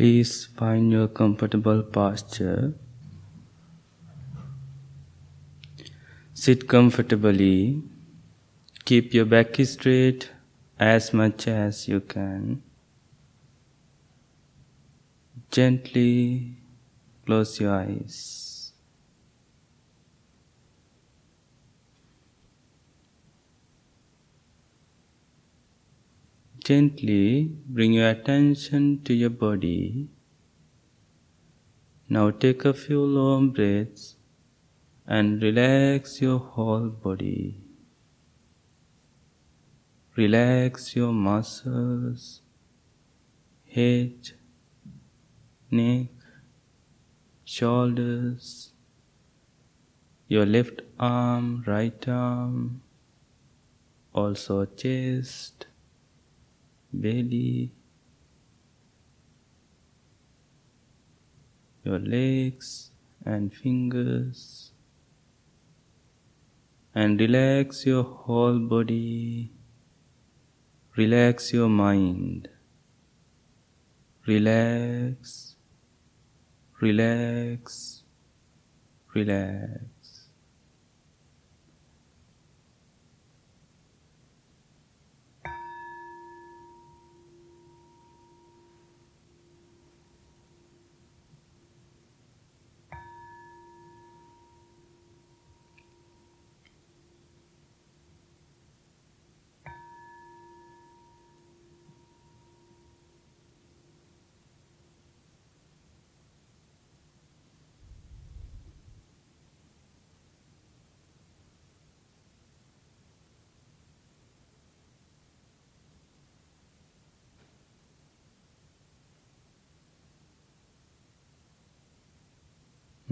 Please find your comfortable posture. Sit comfortably. Keep your back straight as much as you can. Gently close your eyes. Gently bring your attention to your body. Now take a few long breaths and relax your whole body. Relax your muscles, head, neck, shoulders, your left arm, right arm, also chest, belly, your legs and fingers, and relax your whole body. Relax your mind. Relax, relax, relax.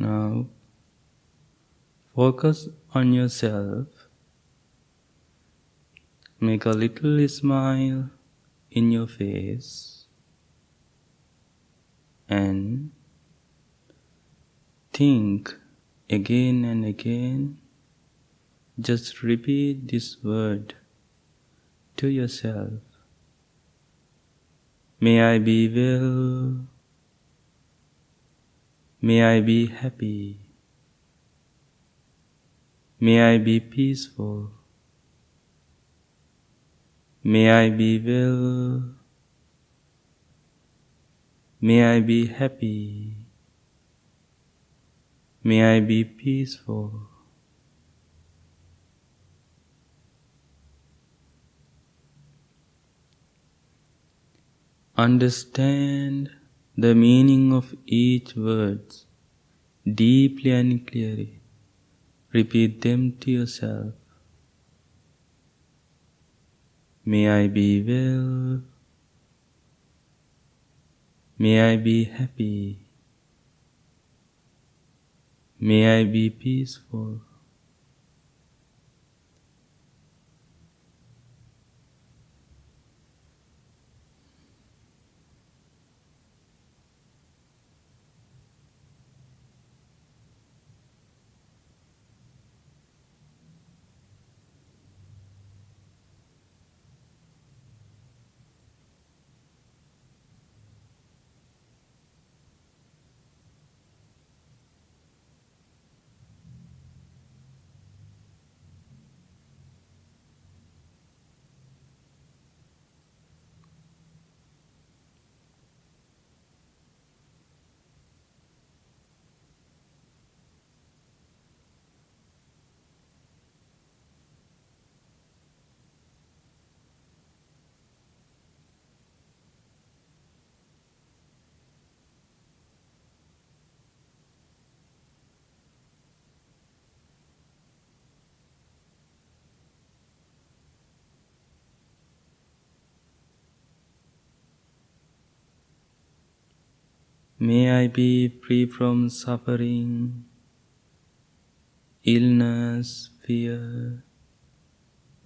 Now, focus on yourself. Make a little smile in your face and think again and again. Just repeat this word to yourself. May I be well. May I be happy. May I be peaceful. May I be well. May I be happy. May I be peaceful. Understand the meaning of each word deeply and clearly. Repeat them to yourself. May I be well. May I be happy. May I be peaceful. May I be free from suffering, illness, fear,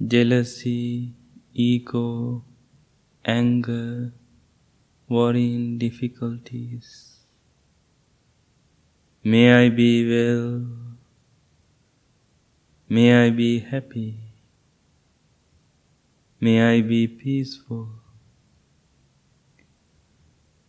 jealousy, ego, anger, worrying, difficulties. May I be well. May I be happy. May I be peaceful.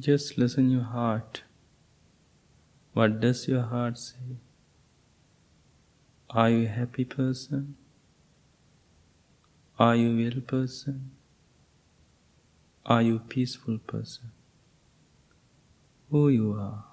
Just listen your heart. What does your heart say? Are you a happy person? Are you a well person? Are you a peaceful person? Who you are?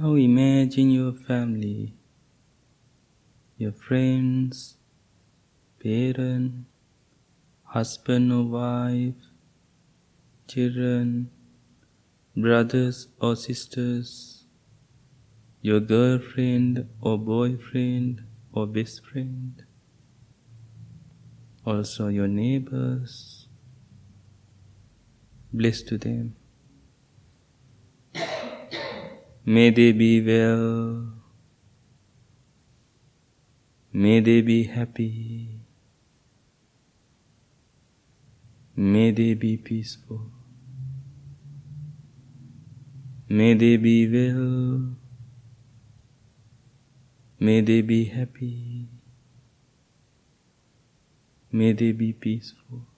Now imagine your family, your friends, parents, husband or wife, children, brothers or sisters, your girlfriend or boyfriend or best friend, also your neighbors. Bless to them. May they be well. May they be happy. May they be peaceful. May they be well. May they be happy. May they be peaceful.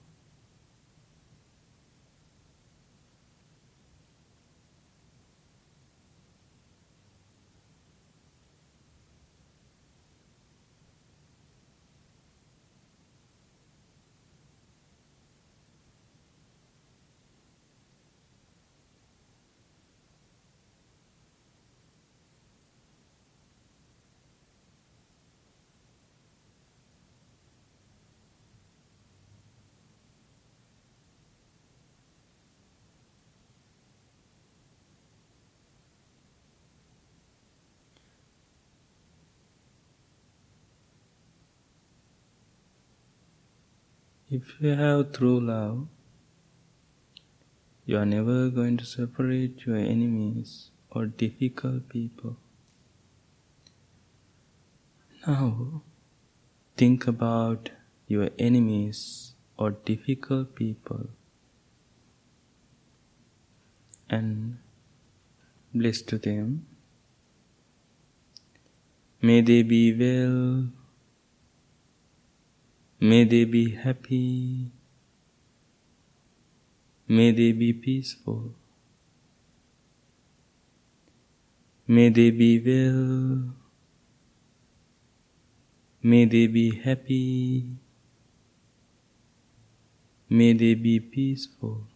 If you have true love, you are never going to separate your enemies or difficult people. Now, think about your enemies or difficult people and bless to them. May they be well May they be happy. May they be peaceful. May they be well. May they be happy. May they be peaceful.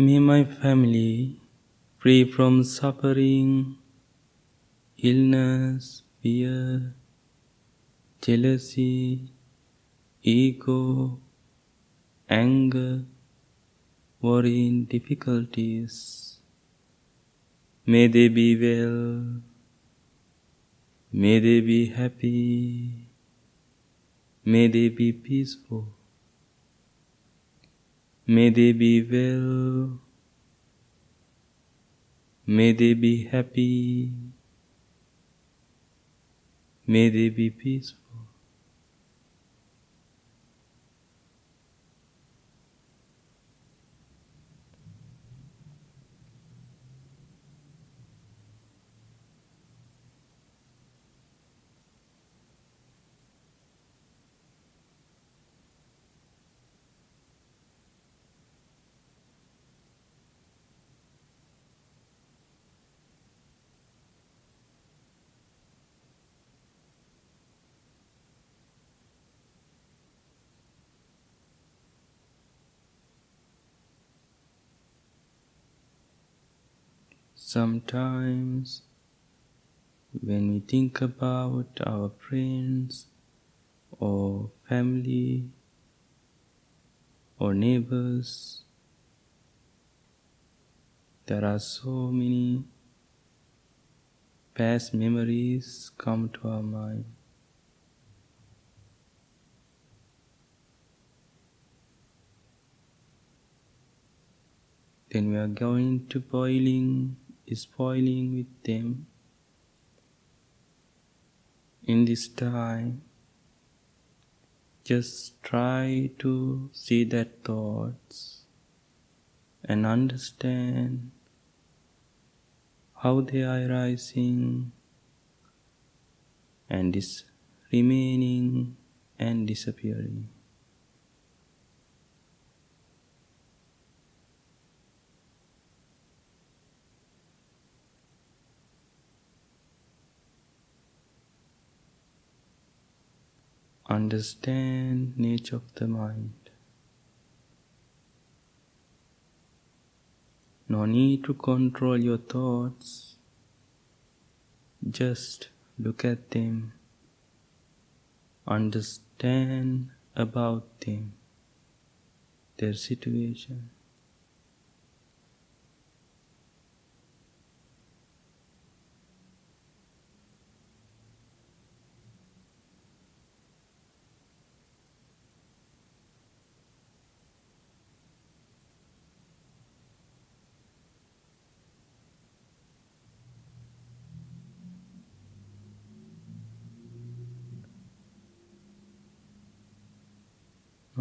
May my family free from suffering, illness, fear, jealousy, ego, anger, worry, and difficulties. May they be well. May they be happy. May they be peaceful. May they be well. May they be happy. May they be peaceful. Sometimes, when we think about our friends or family or neighbors, there are so many past memories come to our mind. Then we are going to boiling spoiling with them. In this time, just try to see that thoughts and understand how they are arising and is remaining and disappearing. Understand nature of the mind. No need to control your thoughts. Just look at them. Understand about them, their situation.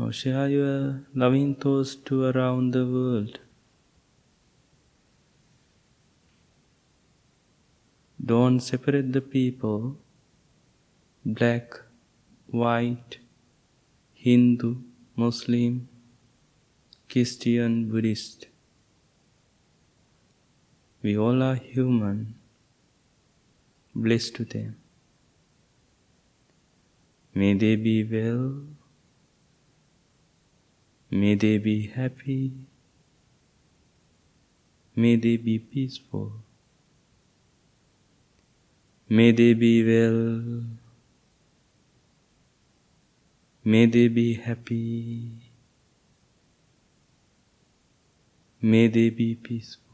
Now share your loving thoughts to around the world. Don't separate the people black, white, Hindu, Muslim, Christian, Buddhist. We all are human. Blessed to them. May they be well May they be happy. May they be peaceful. May they be well. May they be happy. May they be peaceful.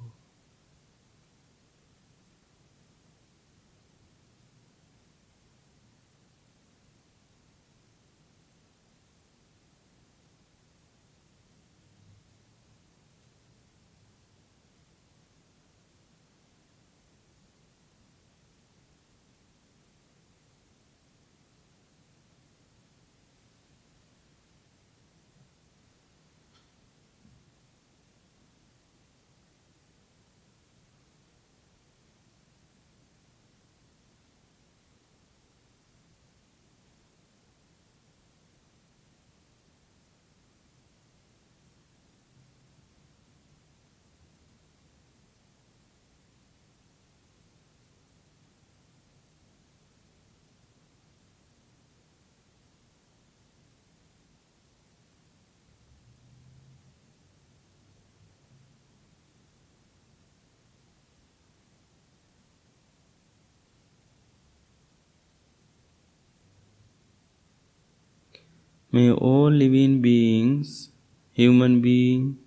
May all living beings, human being,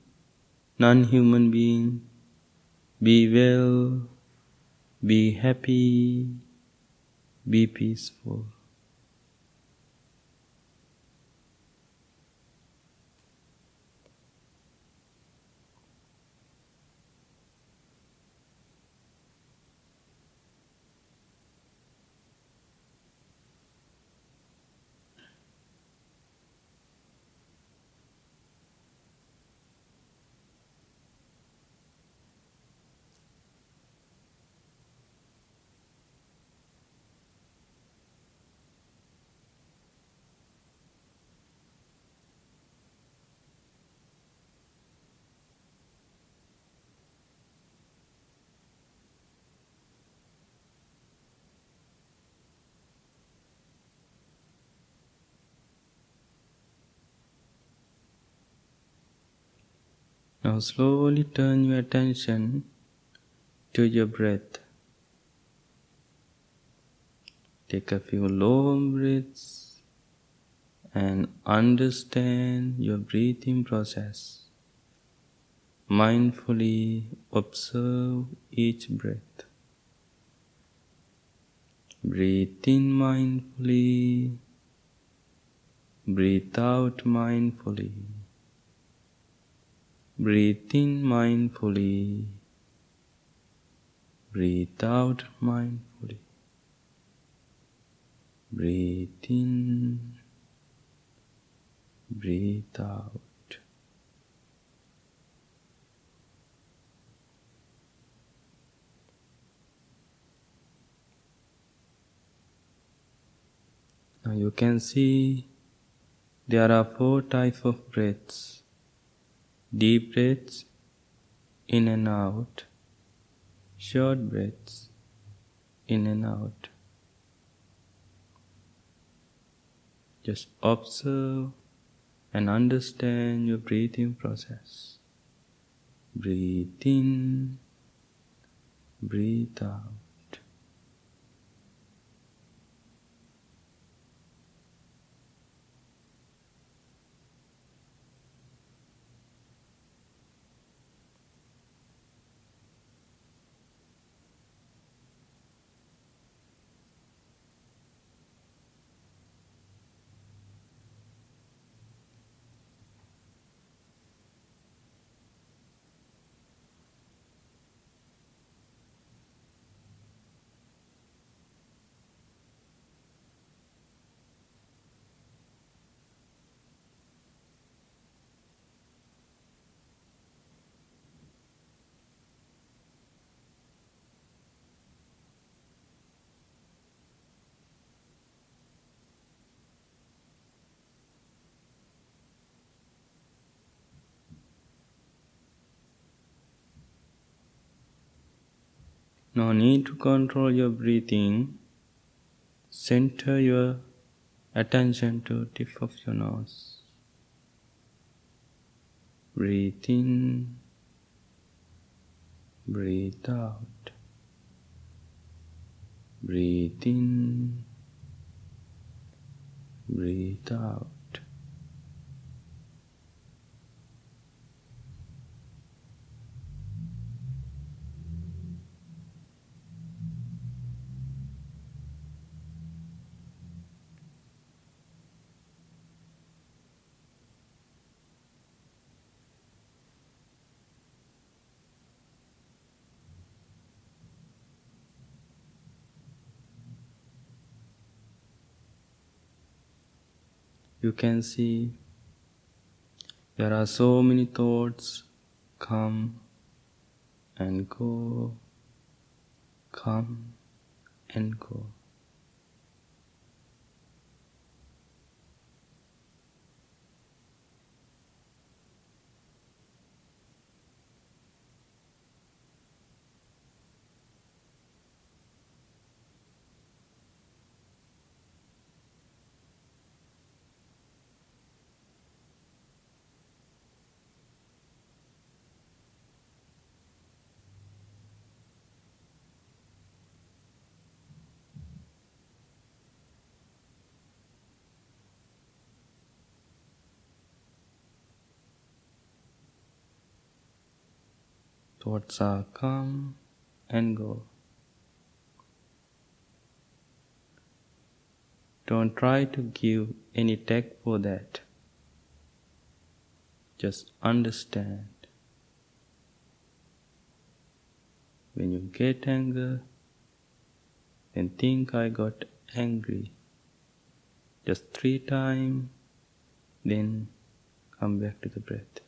non-human being, be well, be happy, be peaceful. Now slowly turn your attention to your breath. Take a few long breaths and understand your breathing process. Mindfully observe each breath. Breathe in mindfully, breathe out mindfully. Breathe in mindfully. Breathe out mindfully. Breathe in. Breathe out. Now you can see there are four types of breaths Deep breaths in and out, short breaths in and out. Just observe and understand your breathing process. Breathe in, breathe out. No need to control your breathing. Center your attention to tip of your nose. Breathe in, breathe out. Breathe in, breathe out. You can see there are so many thoughts come and go, come and go. Thoughts are come and go. Don't try to give any tag for that. Just understand. When you get anger, then think I got angry. Just three times, then come back to the breath.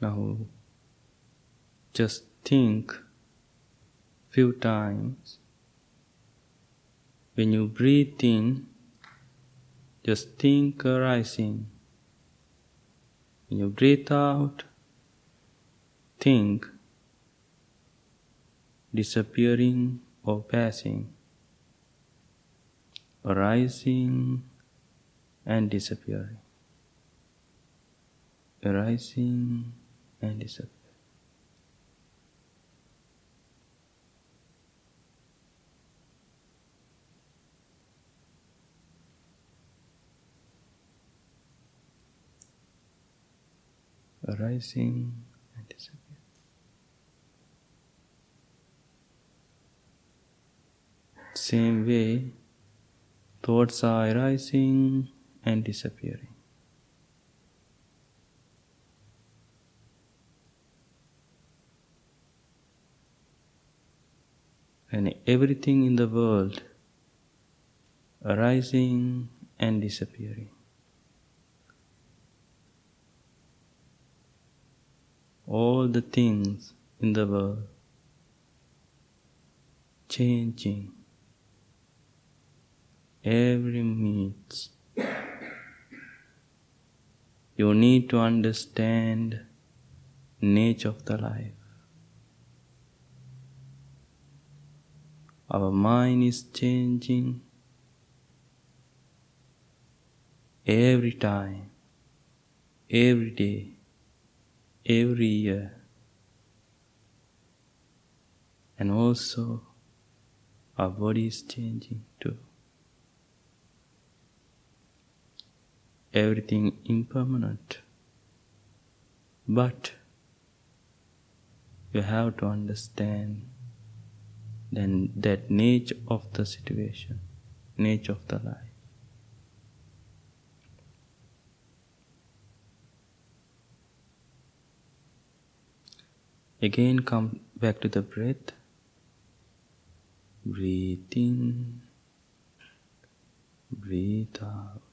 Now just think few times. When you breathe in, just think arising. When you breathe out, think disappearing or passing, arising and disappearing, arising and disappear. Arising and disappear. Same way, thoughts are arising and disappearing. And everything in the world arising and disappearing. All the things in the world changing every minute. You need to understand nature of the life. Our mind is changing every time, every day, every year. And also, our body is changing too. Everything impermanent. But you have to understand then that nature of the situation, nature of the life. Again, come back to the breath. Breathe in, breathe out.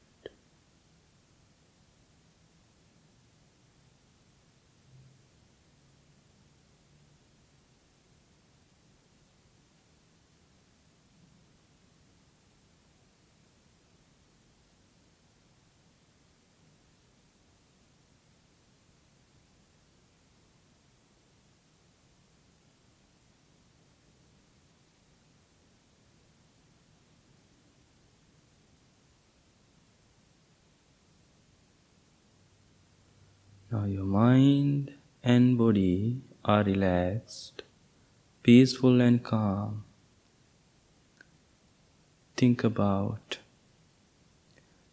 Your mind and body are relaxed, peaceful and calm. Think about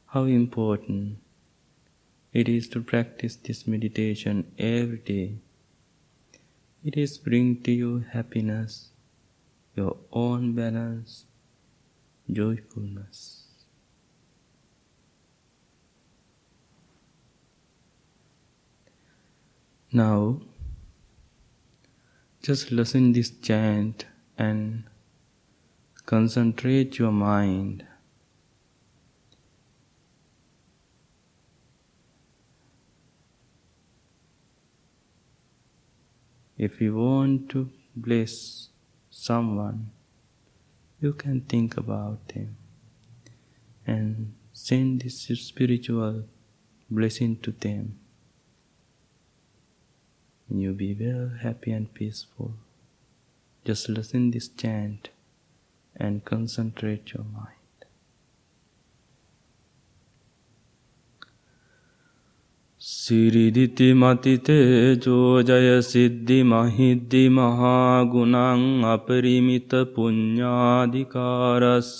how important it is to practice this meditation every day. It is bring to you happiness, your own balance, joyfulness. Now, just listen this chant and concentrate your mind. If you want to bless someone, you can think about them and send this spiritual blessing to them. You'll be well happy and peaceful. Just listen this chant and concentrate your mind. සිරිදිති මතිතේජෝජය සිද්ධි මහිද්දි මහාගුණං අපරිමිත පුඤ්ඥාධිකාරස්ස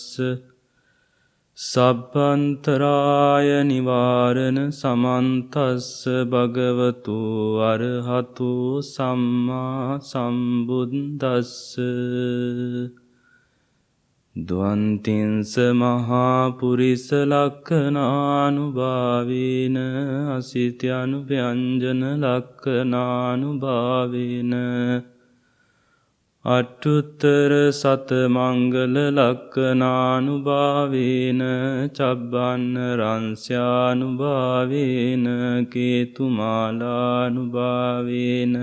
සබ්බන්තරාය නිවාරණ සමන්තස්ස භගවතු අරහතු සම්මා සම්බුද්දස්ස. දවන්තින්ස මහාපුරිස ලක්කනානුභාවීන අසිත්‍යනු ව්‍යංජන ලක්කනානුභාවීන. අට්ටුත්තර සතමංගල ලක්කනානුභාවීන චබ්බන්න රංස්යානුභාවීන කේතුමාලානුභාවීන.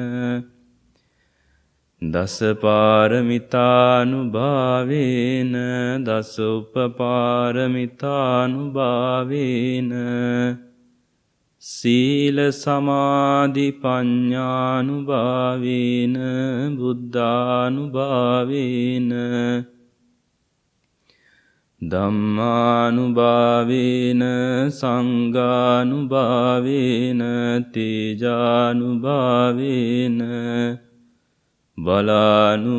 දසපාරමිතානුභාවේන දස උපපාරමිතානුභාවේන සීල සමාධි පඤ්ඤානුභාවේන බුද්ධානුභාවේන ධම්මානුභාවේන සංඝානුභාවේන තේජානුභාවේන බලානුභාවේන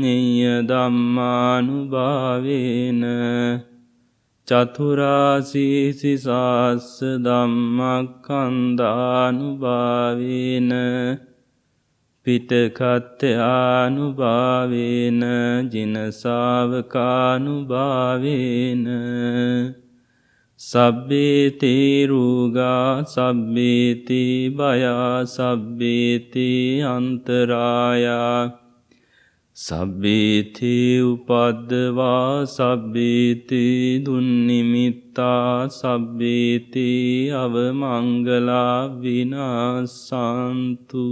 ඤය ධම්මානුභාවේන චතුරාසීසිසාස්ස දම්මක්කන්දානුභාවේන පිටකත්තයානුභාවේන ජිනසාවකානුභාවේන සබ්බේති රූගා සබ්බේති bare සබ්බේති අන්තරායා සබ්බේතේ උපද්දවා සබ්බේතේ දුන්නිමිත්තා සබ්බේතේ අවමංගලා විනාසාන්තු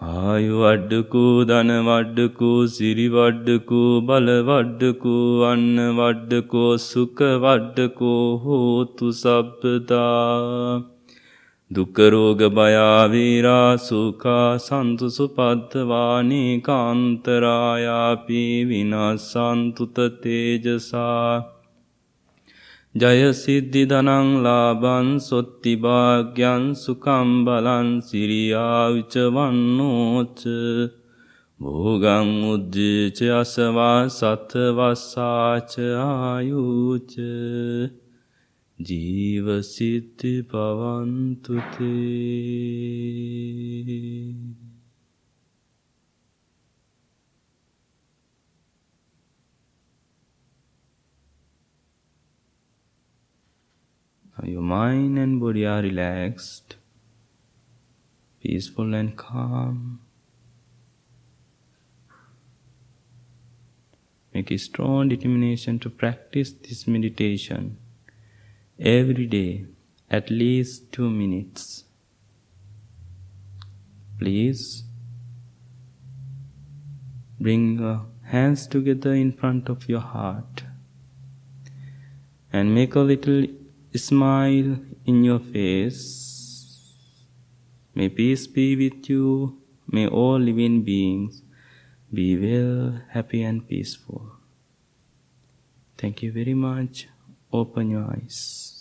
ආයු වඩ්ඩකෝ ධන වඩ්ඩකෝ සිරි වඩ්ඩකෝ බල වඩ්ඩකෝ අන්න වඩ්ඩකෝ සුඛ වඩ්ඩකෝ හෝතු සබ්බදා දුකරෝග බයාවීරා සුකා සන්තු සුපද්ධවානී කාන්තරායාපී විනාසන්තුත තේජසා ජයසිද්ධි දනං ලාබන් සොත්තිභාග්‍යන් සුකම් බලන් සිරියාවිච වන්නෝච භෝගං උද්ජේච අසවා සතවස්සාච ආයුච जीवसिद्धि भवन्तु Your mind and body are relaxed, peaceful and calm. Make a strong determination to practice this meditation every day, at least two minutes. Please bring your hands together in front of your heart and make a little smile in your face. May peace be with you. May all living beings be well, happy, and peaceful. Thank you very much. Open your eyes.